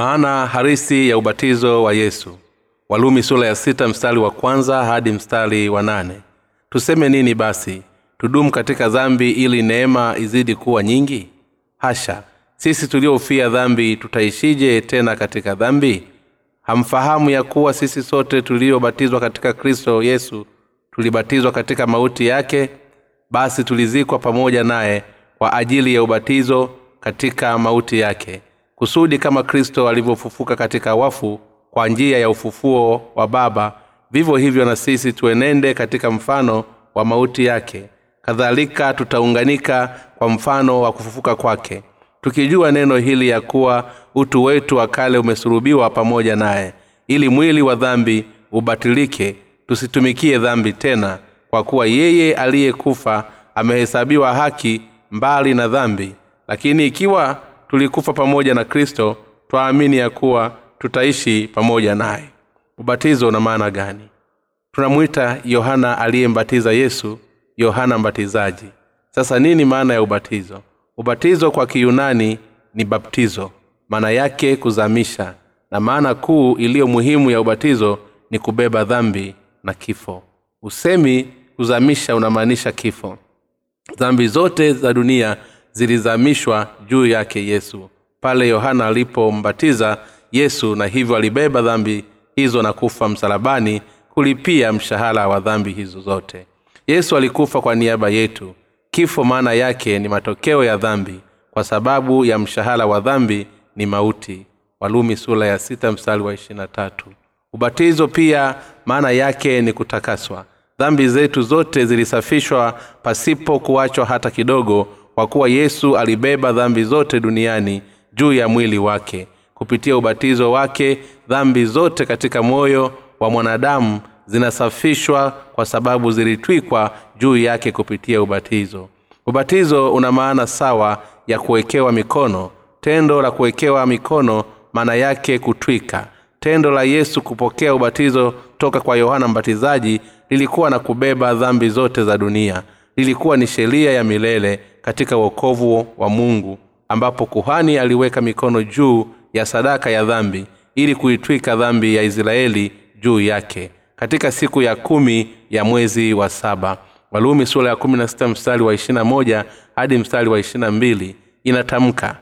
maana harisi ya ubatizo wa yesu. Walumi sura ya sita mstari wa kwanza hadi mstari wa nane. Tuseme nini basi? Tudumu katika dhambi ili neema izidi kuwa nyingi? Hasha. Sisi tuliofia dhambi tutaishije tena katika dhambi? Hamfahamu ya kuwa sisi sote tuliobatizwa katika kristo yesu tulibatizwa katika mauti yake? Basi tulizikwa pamoja naye kwa ajili ya ubatizo katika mauti yake kusudi kama kristo alivyofufuka katika wafu kwa njia ya ufufuo wa baba vivyo hivyo na sisi tuenende katika mfano wa mauti yake. Kadhalika tutaunganika kwa mfano wa kufufuka kwake tukijua neno hili ya kuwa utu wetu wa kale umesurubiwa pamoja naye ili mwili wa dhambi ubatilike tusitumikie dhambi tena kwa kuwa yeye aliyekufa amehesabiwa haki mbali na dhambi. Lakini ikiwa tulikufa pamoja na kristo twaamini ya kuwa tutaishi pamoja naye. Ubatizo una maana gani? Tunamwita yohana aliyembatiza yesu yohana mbatizaji. Sasa nini maana ya ubatizo? Ubatizo kwa kiyunani ni baptizo. Maana yake kuzamisha. Na maana kuu iliyo muhimu ya ubatizo ni kubeba dhambi na kifo. Usemi kuzamisha unamaanisha kifo. Dhambi zote za dunia zilizamishwa juu yake yesu. Pale yohana alipombatiza yesu na hivyo alibeba dhambi hizo na kufa msalabani kulipia mshahara wa dhambi hizo zote. Yesu alikufa kwa niaba yetu. Kifo maana yake ni matokeo ya dhambi. Kwa sababu ya mshahara wa dhambi ni mauti. Walumi sura ya sita mstari wa ishirina tatu. Ubatizo pia maana yake ni kutakaswa. Dhambi zetu zote zilisafishwa pasipo kuachwa hata kidogo kwa kuwa yesu alibeba dhambi zote duniani juu ya mwili wake. Kupitia ubatizo wake dhambi zote katika moyo wa mwanadamu zinasafishwa kwa sababu zilitwikwa juu yake kupitia ubatizo. Ubatizo una maana sawa ya kuwekewa mikono. Tendo la kuwekewa mikono maana yake kutwika. Tendo la yesu kupokea ubatizo toka kwa yohana mbatizaji lilikuwa na kubeba dhambi zote za dunia. Lilikuwa ni sheria ya milele katika uokovu wa mungu ambapo kuhani aliweka mikono juu ya sadaka ya dhambi ili kuitwika dhambi ya israeli juu yake. Katika siku ya kumi ya mwezi wa saba walumi sura ya kumi na sita mstari wa ishirina moja hadi mstari wa ishirina mbili inatamka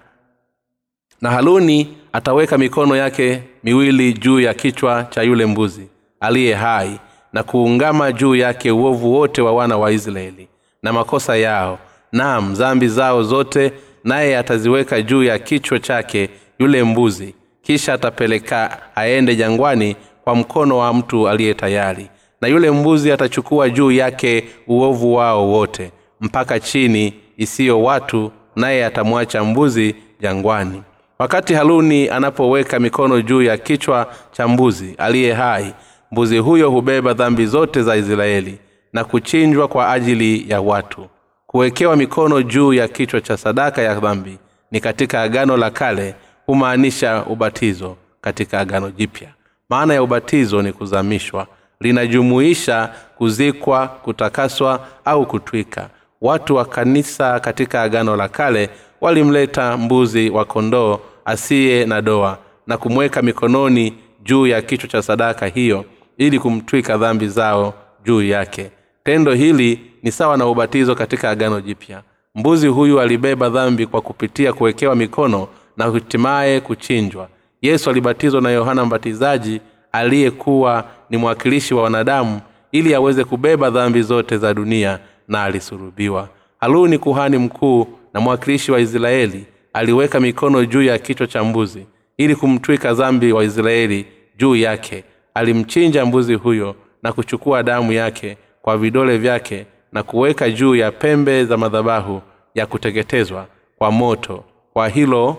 na haruni ataweka mikono yake miwili juu ya kichwa cha yule mbuzi aliye hai na kuungama juu yake uovu wote wa wana wa israeli na makosa yao naam zambi zao zote naye ataziweka juu ya kichwa chake yule mbuzi. Kisha atapeleka aende jangwani kwa mkono wa mtu aliye tayari. Na yule mbuzi atachukua juu yake uovu wao wote mpaka chini isiyo watu naye atamwacha mbuzi jangwani. Wakati haruni anapoweka mikono juu ya kichwa cha mbuzi aliye hai mbuzi huyo hubeba dhambi zote za israeli na kuchinjwa kwa ajili ya watu kuwekewa mikono juu ya kichwa cha sadaka ya dhambi ni katika agano la kale humaanisha ubatizo katika agano jipya. Maana ya ubatizo ni kuzamishwa linajumuisha kuzikwa kutakaswa au kutwika. Watu wa kanisa katika agano la kale walimleta mbuzi wa kondoo asiye na doa na kumweka mikononi juu ya kichwa cha sadaka hiyo ili kumtwika dhambi zao juu yake. Tendo hili ni sawa na ubatizo katika agano jipya. Mbuzi huyu alibeba dhambi kwa kupitia kuwekewa mikono na hatimaye kuchinjwa. Yesu alibatizwa na yohana mbatizaji aliyekuwa ni mwakilishi wa wanadamu ili aweze kubeba dhambi zote za dunia na alisurubiwa haruni kuhani mkuu na mwakilishi wa israeli aliweka mikono juu ya kichwa cha mbuzi ili kumtwika dhambi wa israeli juu yake. Alimchinja mbuzi huyo na kuchukua damu yake kwa vidole vyake na kuweka juu ya pembe za madhabahu ya kuteketezwa kwa moto. Kwa hilo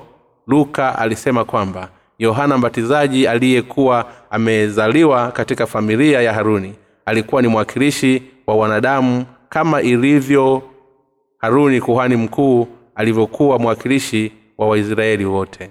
luka alisema kwamba yohana mbatizaji aliyekuwa amezaliwa katika familia ya haruni alikuwa ni mwakilishi wa wanadamu kama ilivyo haruni kuhani mkuu alivyokuwa mwakilishi wa waisraeli wote.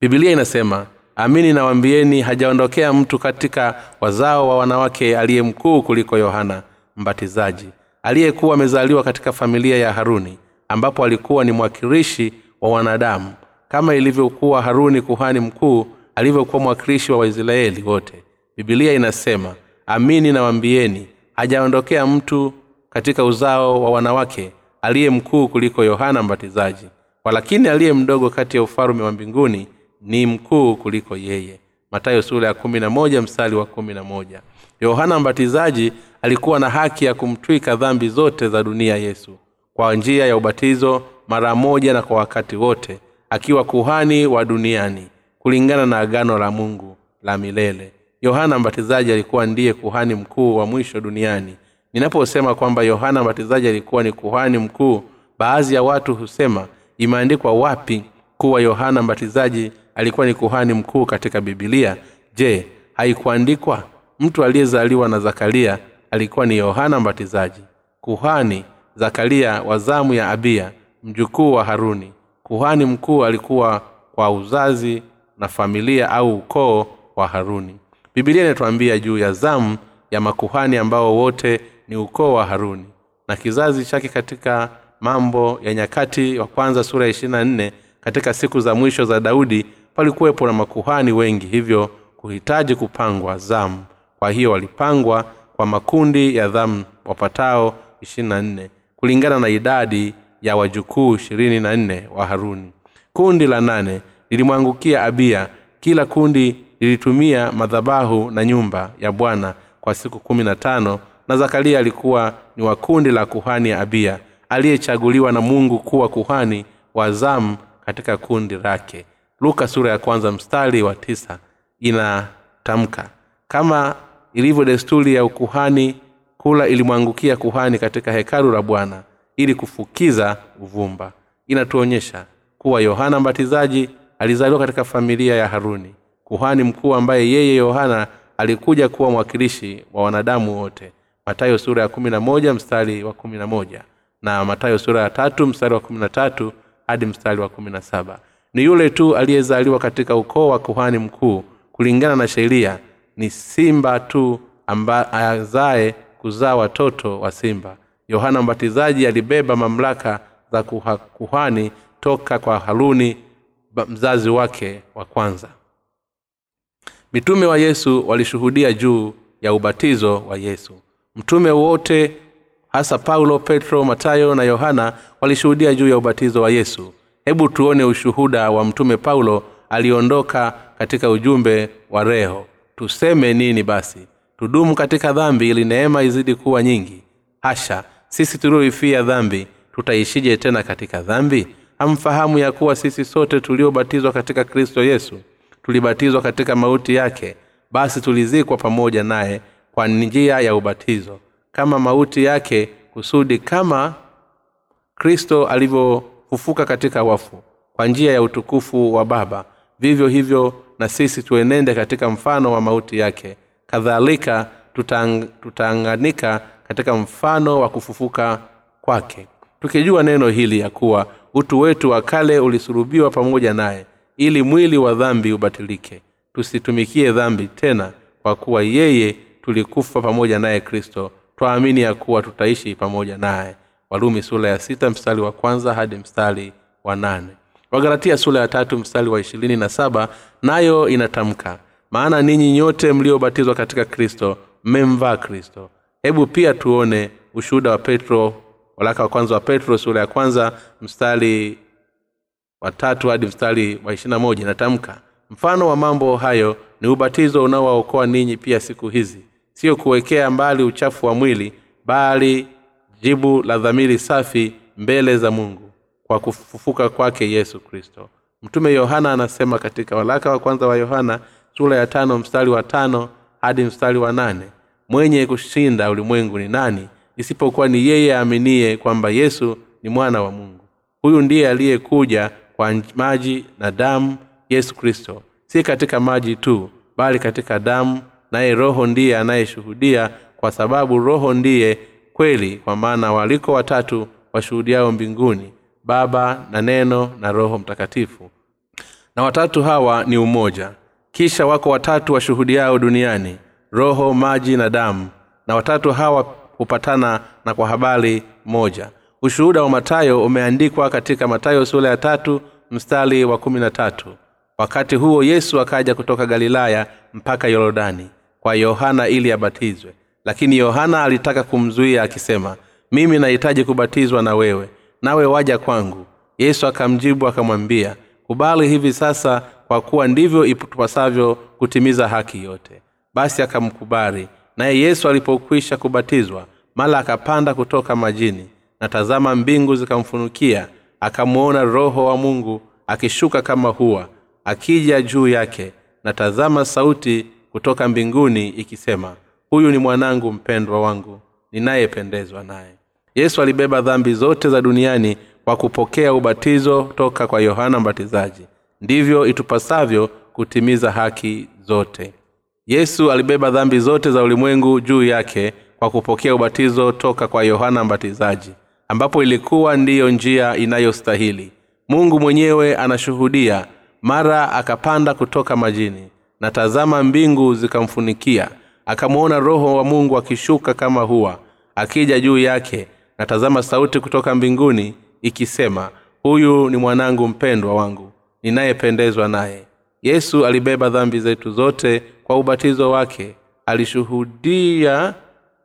Bibilia inasema amini nawambieni hajaondokea mtu katika wazao wa wanawake aliye mkuu kuliko yohana mbatizaji aliyekuwa amezaliwa katika familia ya haruni ambapo alikuwa ni mwakilishi wa wanadamu kama ilivyokuwa haruni kuhani mkuu alivyokuwa mwakilishi wa waisraeli wote. Bibilia inasema amini nawambieni hajaondokea mtu katika uzao wa wanawake aliye mkuu kuliko yohana mbatizaji walakini aliye mdogo kati ya ufalume wa mbinguni ni mkuu kuliko yeye. Matayo sura ya kumi na moja mstari wa kumi na moja. Yohana mbatizaji alikuwa na haki ya kumtwika dhambi zote za dunia yesu kwa njia ya ubatizo mara moja na kwa wakati wote akiwa kuhani wa duniani kulingana na agano la mungu la milele. Yohana mbatizaji alikuwa ndiye kuhani mkuu wa mwisho duniani. Ninaposema kwamba yohana mbatizaji alikuwa ni kuhani mkuu baadhi ya watu husema imeandikwa wapi kuwa yohana mbatizaji alikuwa ni kuhani mkuu katika bibilia je haikuandikwa? Mtu aliyezaliwa na zakaria alikuwa ni yohana mbatizaji kuhani zakaria wa zamu ya abiya mjukuu wa haruni. Kuhani mkuu alikuwa kwa uzazi na familia au ukoo wa haruni. Bibilia inatuambia juu ya zamu ya makuhani ambao wote ni ukoo wa haruni. Na kizazi chake katika mambo ya nyakati wa kwanza sura ya ishirina nne katika siku za mwisho za daudi palikuwepo na makuhani wengi hivyo kuhitaji kupangwa zamu. Kwa hiyo walipangwa kwa makundi ya dhamu wapatao ishirina nne kulingana na idadi ya wajukuu ishirini na nne wa haruni. Kundi la nane lilimwangukia abia. Kila kundi lilitumia madhabahu na nyumba ya bwana kwa siku kumi na tano na zakaria alikuwa ni wa kundi la kuhani ya abiya aliyechaguliwa na mungu kuwa kuhani wa zamu katika kundi lake. Luka sura ya kwanza mstari wa tisa inatamka kama ilivyo desturi ya ukuhani kula ilimwangukia kuhani katika hekalu la bwana ili kufukiza uvumba. Inatuonyesha kuwa yohana mbatizaji alizaliwa katika familia ya haruni kuhani mkuu ambaye yeye yohana alikuja kuwa mwakilishi wa wanadamu wote. Matayo sura ya kumi na moja mstari wa kumi na moja na matayo sura ya tatu mstari wa kumi na tatu hadi mstari wa kumi na saba. Ni yule tu aliyezaliwa katika ukoo wa kuhani mkuu kulingana na sheria ni simba tu azaye kuzaa watoto wa simba. Yohana mbatizaji alibeba mamlaka za kuhani toka kwa haruni mzazi wake wa kwanza. Mitume wa yesu walishuhudia juu ya ubatizo wa yesu. Mtume wote hasa paulo petro matayo na yohana walishuhudia juu ya ubatizo wa yesu. Hebu tuone ushuhuda wa mtume paulo aliondoka katika ujumbe wa reho tuseme nini basi? Tudumu katika dhambi ili neema izidi kuwa nyingi. Hasha sisi tulioifia dhambi tutaishije tena katika dhambi? Hamfahamu ya kuwa sisi sote tuliobatizwa katika kristo yesu tulibatizwa katika mauti yake basi tulizikwa pamoja naye kwa njia ya ubatizo. Kama mauti yake kusudi kama kristo alivyofufuka katika wafu kwa njia ya utukufu wa baba vivyo hivyo na sisi tuenende katika mfano wa mauti yake. Kadhalika tutaanganika katika mfano wa kufufuka kwake. Tukijua neno hili ya kuwa utu wetu wa kale ulisurubiwa pamoja naye ili mwili wa dhambi ubatilike. Tusitumikie dhambi tena kwa kuwa yeye tulikufa pamoja naye kristo. Twaamini ya kuwa tutaishi pamoja naye. Walumi sura ya sita mstari wa kwanza hadi mstari wa nane wagalatia sula ya tatu mstari wa ishirini na saba nayo inatamka maana ninyi nyote mliobatizwa katika kristo mmemvaa kristo. Hebu pia tuone ushuhuda wa petro walaka wa kwanza wa petro sura ya kwanza mstari wa tatu hadi mstari wa ishirina moja inatamka mfano wa mambo hayo ni ubatizo unaowaokoa ninyi pia siku hizi. Sio kuwekea mbali uchafu wa mwili bali jibu la dhamiri safi mbele za mungu kwa kufufuka kwake yesu kristo. Mtume yohana anasema katika walaka wa kwanza wa yohana sura ya tano mstari wa tano hadi mstari wa nane mwenye kushinda ulimwengu ni nani isipokuwa ni yeye aaminie kwamba yesu ni mwana wa mungu? Huyu ndiye aliyekuja kwa maji na damu yesu kristo. Si katika maji tu bali katika damu naye roho ndiye anayeshuhudia kwa sababu roho ndiye kweli kwa maana waliko watatu washuhudiao mbinguni baba na neno na roho mtakatifu. Na watatu hawa ni umoja. Kisha wako watatu washuhudiao duniani roho maji na damu. Na watatu hawa hupatana na kwa habari moja. Ushuhuda wa matayo umeandikwa katika matayo sura ya tatu mstari wa kumi na tatu. Wakati huo yesu akaja kutoka galilaya mpaka yorodani kwa yohana ili abatizwe. Lakini yohana alitaka kumzuia akisema mimi nahitaji kubatizwa na wewe nawe waja kwangu. Yesu akamjibu akamwambia kubali hivi sasa kwa kuwa ndivyo itupasavyo kutimiza haki yote. Basi akamkubali. Naye yesu alipokwisha kubatizwa mala akapanda kutoka majini na tazama mbingu zikamfunukia akamwona roho wa mungu akishuka kama huwa akija juu yake na tazama sauti kutoka mbinguni ikisema huyu ni mwanangu mpendwa wangu ninayependezwa naye yesu alibeba dhambi zote za duniani kwa kupokea ubatizo toka kwa yohana mbatizaji. Ndivyo itupasavyo kutimiza haki zote. Yesu alibeba dhambi zote za ulimwengu juu yake kwa kupokea ubatizo toka kwa yohana mbatizaji ambapo ilikuwa ndiyo njia inayostahili. Mungu mwenyewe anashuhudia mara akapanda kutoka majini na tazama mbingu zikamfunikia. Akamwona roho wa mungu akishuka kama huwa akija juu yake na tazama sauti kutoka mbinguni ikisema huyu ni mwanangu mpendwa wangu ninayependezwa naye. Yesu alibeba dhambi zetu zote kwa ubatizo wake. Alishuhudia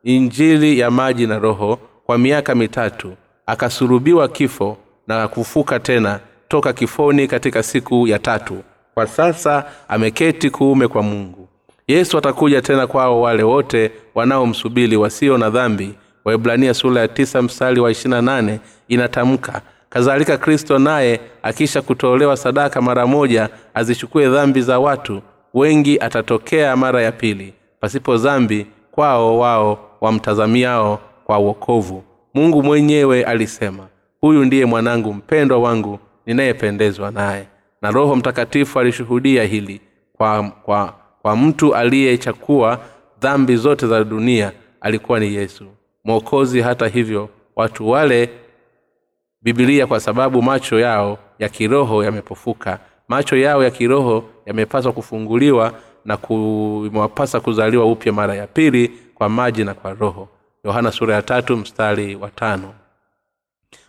injili ya maji na roho kwa miaka mitatu. Akasurubiwa kifo na kufuka tena toka kifoni katika siku ya tatu. Kwa sasa ameketi kuume kwa mungu. Yesu atakuja tena kwao wale wote wanaomsubili wasio na dhambi waibrania sura ya tisa mstari wa ishirina nane inatamka kadhalika kristo naye akisha kutolewa sadaka mara moja azichukue dhambi za watu wengi atatokea mara ya pili. Pasipo dhambi kwao wao wamtazamiao kwa wokovu. Mungu mwenyewe alisema huyu ndiye mwanangu mpendwa wangu ninayependezwa naye. Na roho mtakatifu alishuhudia hili kwa, kwa, kwa mtu aliyechakua dhambi zote za dunia alikuwa ni yesu mwokozi hata hivyo watu wale bibilia kwa sababu macho yao ya kiroho yamepofuka. Macho yao ya kiroho yamepaswa kufunguliwa na kumewapasa kuzaliwa upya mara ya pili kwa maji na kwa roho. Yohana sura ya tatu mstari wa tano.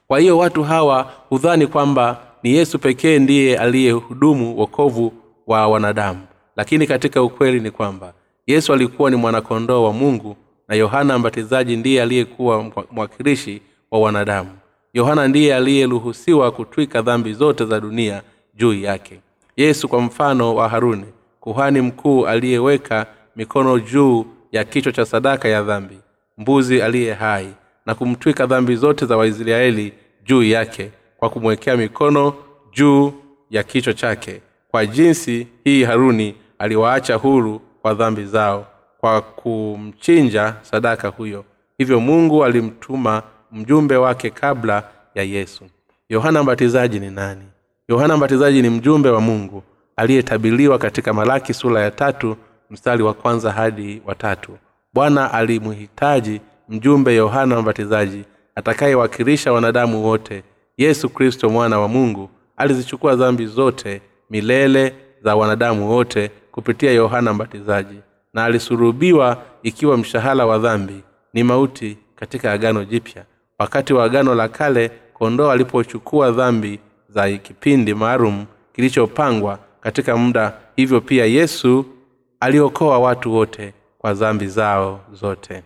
Kwa hiyo watu hawa hudhani kwamba ni yesu pekee ndiye aliyehudumu wokovu wa wanadamu. Lakini katika ukweli ni kwamba yesu alikuwa ni mwanakondoo wa mungu na yohana mbatizaji ndiye aliyekuwa mwakilishi wa wanadamu. Yohana ndiye aliyeruhusiwa kutwika dhambi zote za dunia juu yake. Yesu kwa mfano wa haruni kuhani mkuu aliyeweka mikono juu ya kichwa cha sadaka ya dhambi mbuzi aliye hai na kumtwika dhambi zote za waisraeli juu yake kwa kumwekea mikono juu ya kichwa chake kwa jinsi hii haruni aliwaacha huru kwa dhambi zao kwa kumchinja sadaka huyo. Hivyo mungu alimtuma mjumbe wake kabla ya yesu. Yohana mbatizaji ni nani? Yohana mbatizaji ni mjumbe wa mungu aliyetabiliwa katika malaki sura ya tatu mstari wa kwanza hadi watatu bwana alimhitaji mjumbe yohana mbatizaji atakayewakilisha wanadamu wote. Yesu kristo mwana wa mungu alizichukua dhambi zote milele za wanadamu wote kupitia yohana mbatizaji na alisurubiwa ikiwa mshahara wa dhambi ni mauti katika agano jipya. Wakati wa agano la kale kondoo alipochukua dhambi za kipindi maalum kilichopangwa katika muda hivyo pia yesu aliokoa watu wote kwa dhambi zao zote.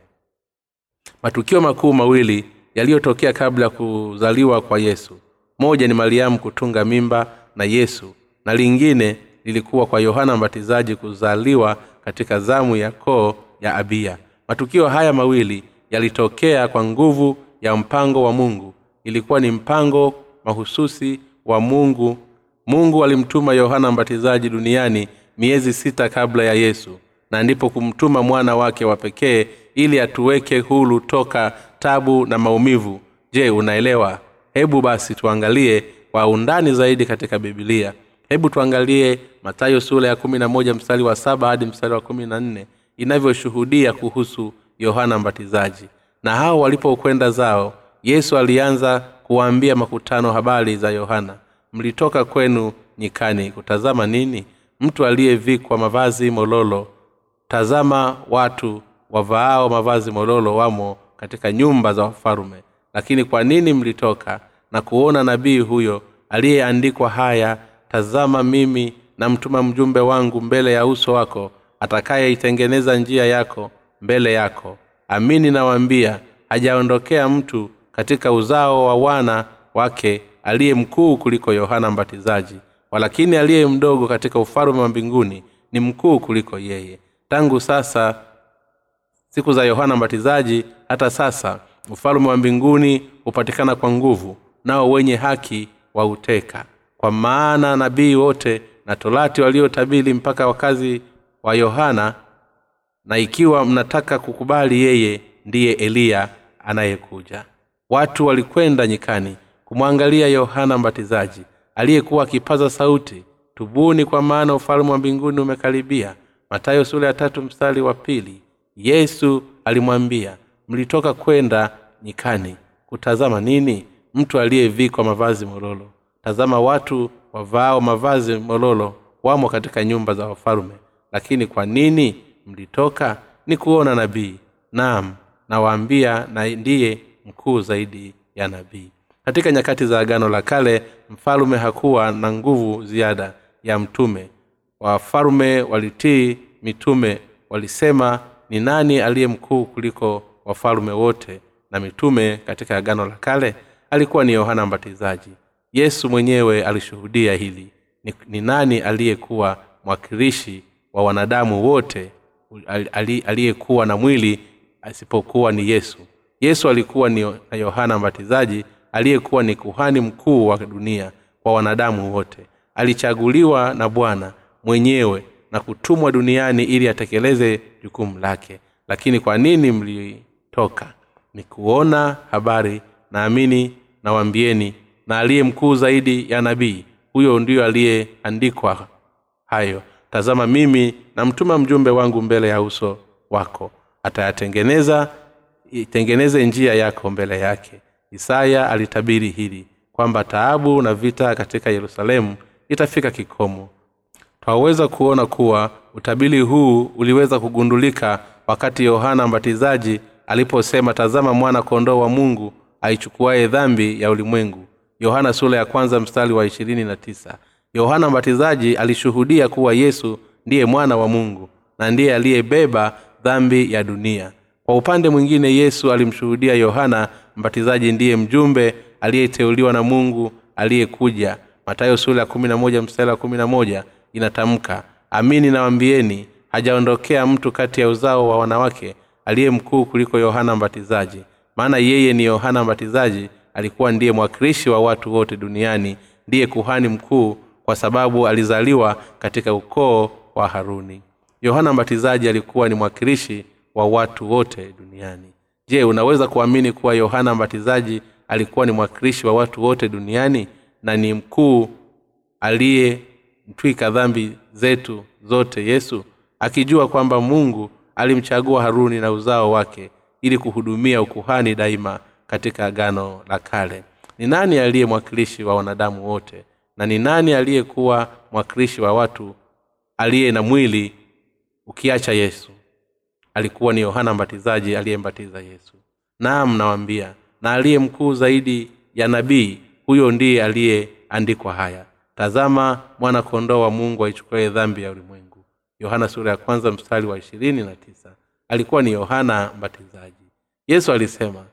Matukio makuu mawili yaliyotokea kabla ya kuzaliwa kwa yesu. Moja ni mariamu kutunga mimba na yesu na lingine lilikuwa kwa yohana mbatizaji kuzaliwa katika zamu ya koo ya abia. Matukio haya mawili yalitokea kwa nguvu ya mpango wa mungu. Ilikuwa ni mpango mahususi wa mungu. Mungu alimtuma yohana mbatizaji duniani miezi sita kabla ya yesu na ndipo kumtuma mwana wake wa pekee ili atuweke hulu toka tabu na maumivu. Je unaelewa? Hebu basi tuangalie kwa undani zaidi katika bibilia hebu tuangalie matayo sura ya kumi na moja mstari wa saba hadi mstari wa kumi na nne inavyoshuhudia kuhusu yohana mbatizaji. Na hao walipokwenda zao yesu alianza kuwaambia makutano habari za yohana. Mlitoka kwenu nyikani kutazama nini? Mtu aliyevikwa mavazi mololo tazama watu wavaao mavazi mololo wamo katika nyumba za wafalume lakini kwa nini mlitoka na kuona nabii huyo aliyeandikwa haya tazama mimi namtuma mjumbe wangu mbele ya uso wako atakayeitengeneza njia yako mbele yako. Amini nawaambia hajaondokea mtu katika uzao wa wana wake aliye mkuu kuliko yohana mbatizaji walakini aliye mdogo katika ufalume wa mbinguni ni mkuu kuliko yeye. Tangu sasa siku za yohana mbatizaji hata sasa ufalume wa mbinguni hupatikana kwa nguvu nao wenye haki wauteka. Kwa maana nabii wote na torati waliotabili mpaka wakazi wa yohana na ikiwa mnataka kukubali yeye ndiye eliya anayekuja. Watu walikwenda nyikani kumwangalia yohana mbatizaji aliyekuwa akipaza sauti tubuni kwa maana ufalme wa mbinguni umekaribia. Matayo sura ya tatu mstari wa pili. Yesu alimwambia mlitoka kwenda nyikani kutazama nini? Mtu aliyevikwa mavazi mololo tazama watu wavao mavazi mololo wamo katika nyumba za wafalume. Lakini kwa nini mlitoka? Ni kuona nabii. Naam nawaambia na ndiye mkuu zaidi ya nabii. Katika nyakati za agano la kale mfalume hakuwa na nguvu ziada ya mtume. Wafalume walitii mitume walisema ni nani aliye mkuu kuliko wafalume wote? Na mitume katika agano la kale? Alikuwa ni yohana mbatizaji yesu mwenyewe alishuhudia hili. Ni, ni nani aliyekuwa mwakilishi wa wanadamu wote aliyekuwa na mwili asipokuwa ni yesu? Yesu alikuwa ni na yohana mbatizaji aliyekuwa ni kuhani mkuu wa dunia kwa wanadamu wote. Alichaguliwa na bwana mwenyewe na kutumwa duniani ili atekeleze jukumu lake. Lakini kwa nini mlitoka? Ni kuona habari naamini nawambieni na aliye mkuu zaidi ya nabii. Huyo ndiyo aliyeandikwa hayo. Tazama mimi namtuma mjumbe wangu mbele ya uso wako. Atayatengeneza itengeneze njia yako mbele yake. Isaya alitabiri hili kwamba taabu na vita katika yerusalemu itafika kikomo. Twaweza kuona kuwa utabiri huu uliweza kugundulika wakati yohana mbatizaji aliposema tazama mwana kondoo wa mungu aichukuaye dhambi ya ulimwengu yohana sura ya kwanza mstari wa ishirini na tisa. Yohana mbatizaji alishuhudia kuwa yesu ndiye mwana wa mungu na ndiye aliyebeba dhambi ya dunia. Kwa upande mwingine yesu alimshuhudia yohana mbatizaji ndiye mjumbe aliyeteuliwa na mungu aliyekuja. Matayo sura ya kumi na moja mstari wa kumi na moja inatamka amini nawambieni hajaondokea mtu kati ya uzao wa wanawake aliye mkuu kuliko yohana mbatizaji. Maana yeye ni yohana mbatizaji alikuwa ndiye mwakilishi wa watu wote duniani ndiye kuhani mkuu kwa sababu alizaliwa katika ukoo wa haruni. Yohana mbatizaji alikuwa ni mwakilishi wa watu wote duniani. Je unaweza kuamini kuwa yohana mbatizaji alikuwa ni mwakilishi wa watu wote duniani na ni mkuu aliyemtwika dhambi zetu zote yesu? Akijua kwamba mungu alimchagua haruni na uzao wake ili kuhudumia ukuhani daima katika agano la kale. Ni nani aliye mwakilishi wa wanadamu wote? Na ni nani aliyekuwa mwakilishi wa watu aliye na mwili ukiacha yesu? Alikuwa ni yohana mbatizaji aliyembatiza yesu. Naam nawambia na aliye mkuu zaidi ya nabii huyo ndiye aliyeandikwa haya. Tazama mwana kondoo wa mungu aichukuaye dhambi ya ulimwengu. Yohana sura ya kwanza mstari wa ishirini na tisa. Alikuwa ni yohana mbatizaji. Yesu alisema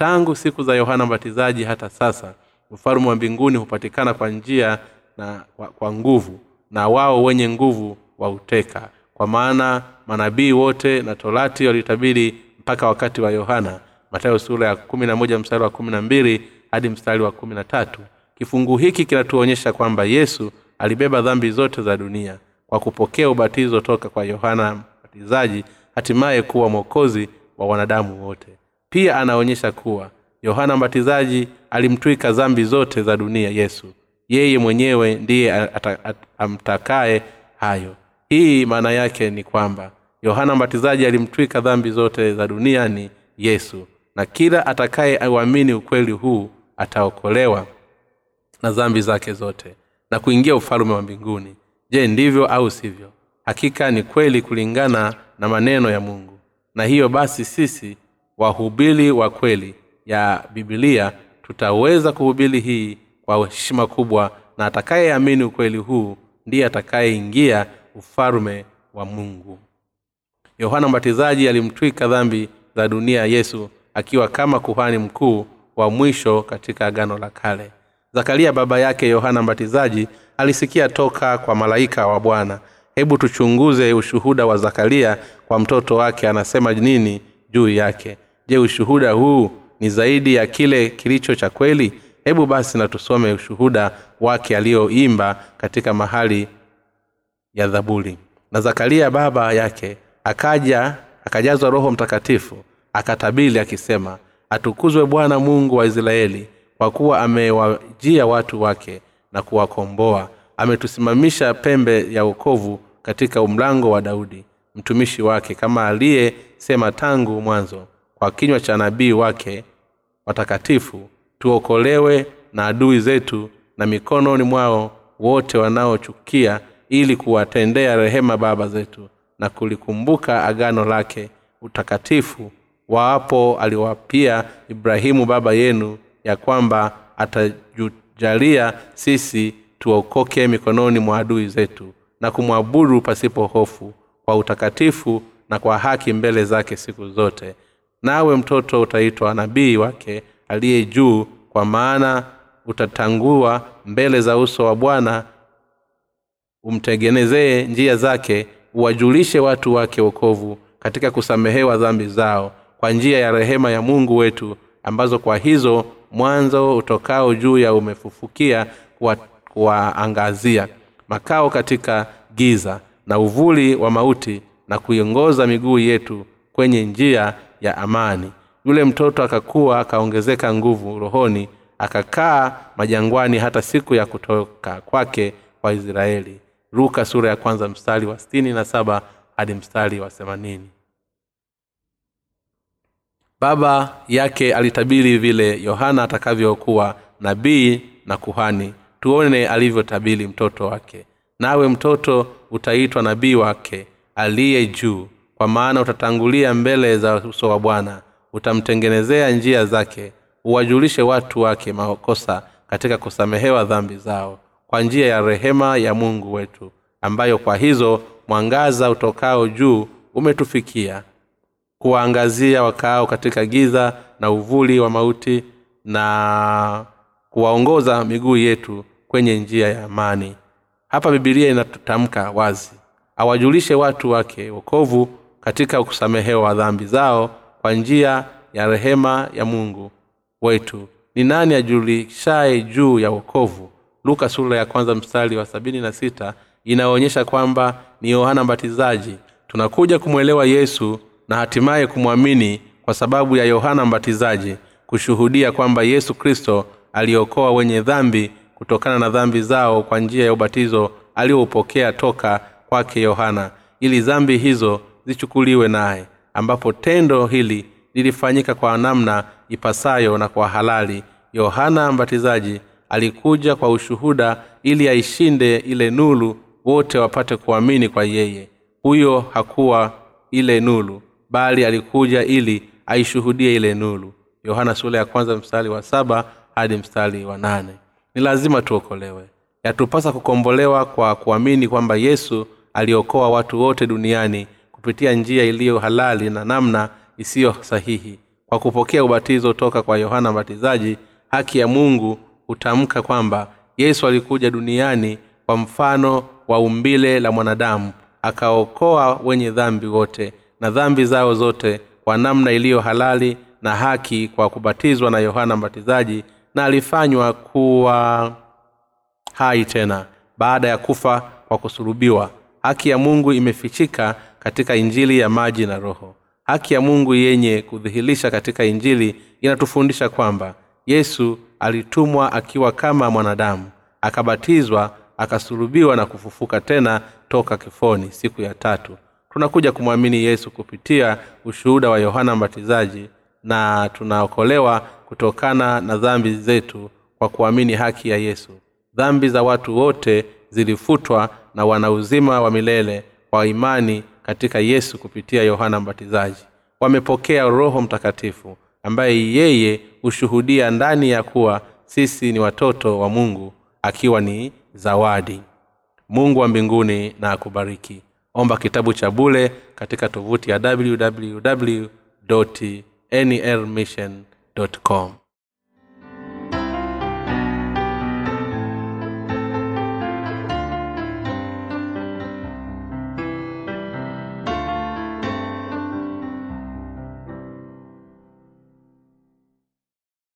tangu siku za yohana mbatizaji hata sasa ufalume wa mbinguni hupatikana kwa njia na kwa nguvu na wao wenye nguvu wauteka kwa maana manabii wote na torati walitabiri mpaka wakati wa yohana. Matayo sura ya kumi na moja mstari wa kumi na mbili hadi mstari wa kumi na tatu. Kifungu hiki kinatuonyesha kwamba yesu alibeba dhambi zote za dunia kwa kupokea ubatizo toka kwa yohana mbatizaji hatimaye kuwa mwokozi wa wanadamu wote pia anaonyesha kuwa yohana mbatizaji alimtwika dhambi zote za dunia yesu. Yeye mwenyewe ndiye amtakaye hayo. Hii maana yake ni kwamba yohana mbatizaji alimtwika dhambi zote za duniani yesu na kila atakaye auamini ukweli huu ataokolewa na dhambi zake zote na kuingia ufalume wa mbinguni. Je ndivyo au sivyo? Hakika ni kweli kulingana na maneno ya mungu. Na hiyo basi sisi wahubiri wa kweli ya bibilia tutaweza kuhubiri hii kwa heshima kubwa na atakayeamini ukweli huu ndiye atakayeingia ufalume wa mungu. Yohana mbatizaji alimtwika dhambi za dunia yesu akiwa kama kuhani mkuu wa mwisho katika agano la kale. Zakaria baba yake yohana mbatizaji alisikia toka kwa malaika wa bwana. Hebu tuchunguze ushuhuda wa zakaria kwa mtoto wake anasema nini juu yake je ushuhuda huu ni zaidi ya kile kilicho cha kweli? Hebu basi na tusome ushuhuda wake aliyoimba katika mahali ya dhaburi na zakaria baba yake akaja akajazwa roho mtakatifu akatabili akisema atukuzwe bwana mungu wa israeli kwa kuwa amewajia watu wake na kuwakomboa. Ametusimamisha pembe ya ukovu katika mlango wa daudi mtumishi wake kama aliyesema tangu mwanzo kwa kinywa cha nabii wake watakatifu tuokolewe na adui zetu na mikononi mwao wote wanaochukia ili kuwatendea rehema baba zetu na kulikumbuka agano lake utakatifu waapo aliwapia ibrahimu baba yenu ya kwamba atajujalia sisi tuokoke mikononi mwa adui zetu na kumwabudu pasipo hofu kwa utakatifu na kwa haki mbele zake siku zote nawe mtoto utaitwa nabii wake aliye juu kwa maana utatangua mbele za uso wa bwana umtengenezee njia zake uwajulishe watu wake wokovu katika kusamehewa dhambi zao kwa njia ya rehema ya mungu wetu ambazo kwa hizo mwanzo utokao juu ya umefufukia kuwaangazia. Makao katika giza na uvuli wa mauti na kuiongoza miguu yetu kwenye njia ya amani. Yule mtoto akakuwa akaongezeka nguvu rohoni akakaa majangwani hata siku ya kutoka kwake kwa israeli. Luka sura ya kwanza mstari wa stini na saba hadi mstari wa themanini. Baba yake alitabiri vile yohana atakavyokuwa nabii na kuhani. Tuone alivyotabiri mtoto wake. Nawe mtoto utaitwa nabii wake aliye juu kwa maana utatangulia mbele za uso wa bwana utamtengenezea njia zake uwajulishe watu wake makosa katika kusamehewa dhambi zao kwa njia ya rehema ya mungu wetu ambayo kwa hizo mwangaza utokao juu umetufikia kuwaangazia wakaao katika giza na uvuli wa mauti na kuwaongoza miguu yetu kwenye njia ya amani. Hapa bibilia inatutamka wazi awajulishe watu wake wokovu katika kusamehewa dhambi zao kwa njia ya rehema ya mungu wetu. Ni nani ajulishaye juu ya wokovu? Luka sura ya kwanza mstari wa sabini na sita inaonyesha kwamba ni yohana mbatizaji. Tunakuja kumwelewa yesu na hatimaye kumwamini kwa sababu ya yohana mbatizaji kushuhudia kwamba yesu kristo aliokoa wenye dhambi kutokana na dhambi zao kwa njia ya ubatizo alioupokea toka kwake yohana. Ili dhambi hizo zichukuliwe naye ambapo tendo hili lilifanyika kwa namna ipasayo na kwa halali. Yohana mbatizaji alikuja kwa ushuhuda ili aishinde ile nulu wote wapate kuamini kwa yeye. Huyo hakuwa ile nulu bali alikuja ili aishuhudie ile nulu yohana ya kwanza mstari wa saba hadi mstari wa nane. Ni lazima tuokolewe. Yatupasa kukombolewa kwa kuamini kwamba yesu aliokoa watu wote duniani kupitia njia iliyo halali na namna isiyo sahihi. Kwa kupokea ubatizo toka kwa yohana mbatizaji haki ya mungu hutamka kwamba yesu alikuja duniani kwa mfano wa umbile la mwanadamu akaokoa wenye dhambi wote na dhambi zao zote kwa namna iliyo halali na haki kwa kubatizwa na yohana mbatizaji na alifanywa kuwa hai tena baada ya kufa kwa kusulubiwa. Haki ya mungu imefichika katika injili ya maji na roho. Haki ya mungu yenye kudhihirisha katika injili inatufundisha kwamba yesu alitumwa akiwa kama mwanadamu akabatizwa akasulubiwa na kufufuka tena toka kifoni siku ya tatu. Tunakuja kumwamini yesu kupitia ushuhuda wa yohana mbatizaji na tunaokolewa kutokana na dhambi zetu kwa kuamini haki ya yesu. Dhambi za watu wote zilifutwa na wana uzima wa milele kwa imani katika yesu kupitia yohana mbatizaji. Wamepokea roho mtakatifu ambaye yeye hushuhudia ndani ya kuwa sisi ni watoto wa mungu akiwa ni zawadi. Mungu wa mbinguni na akubariki. Omba kitabu cha bule katika tovuti ya www nrmission com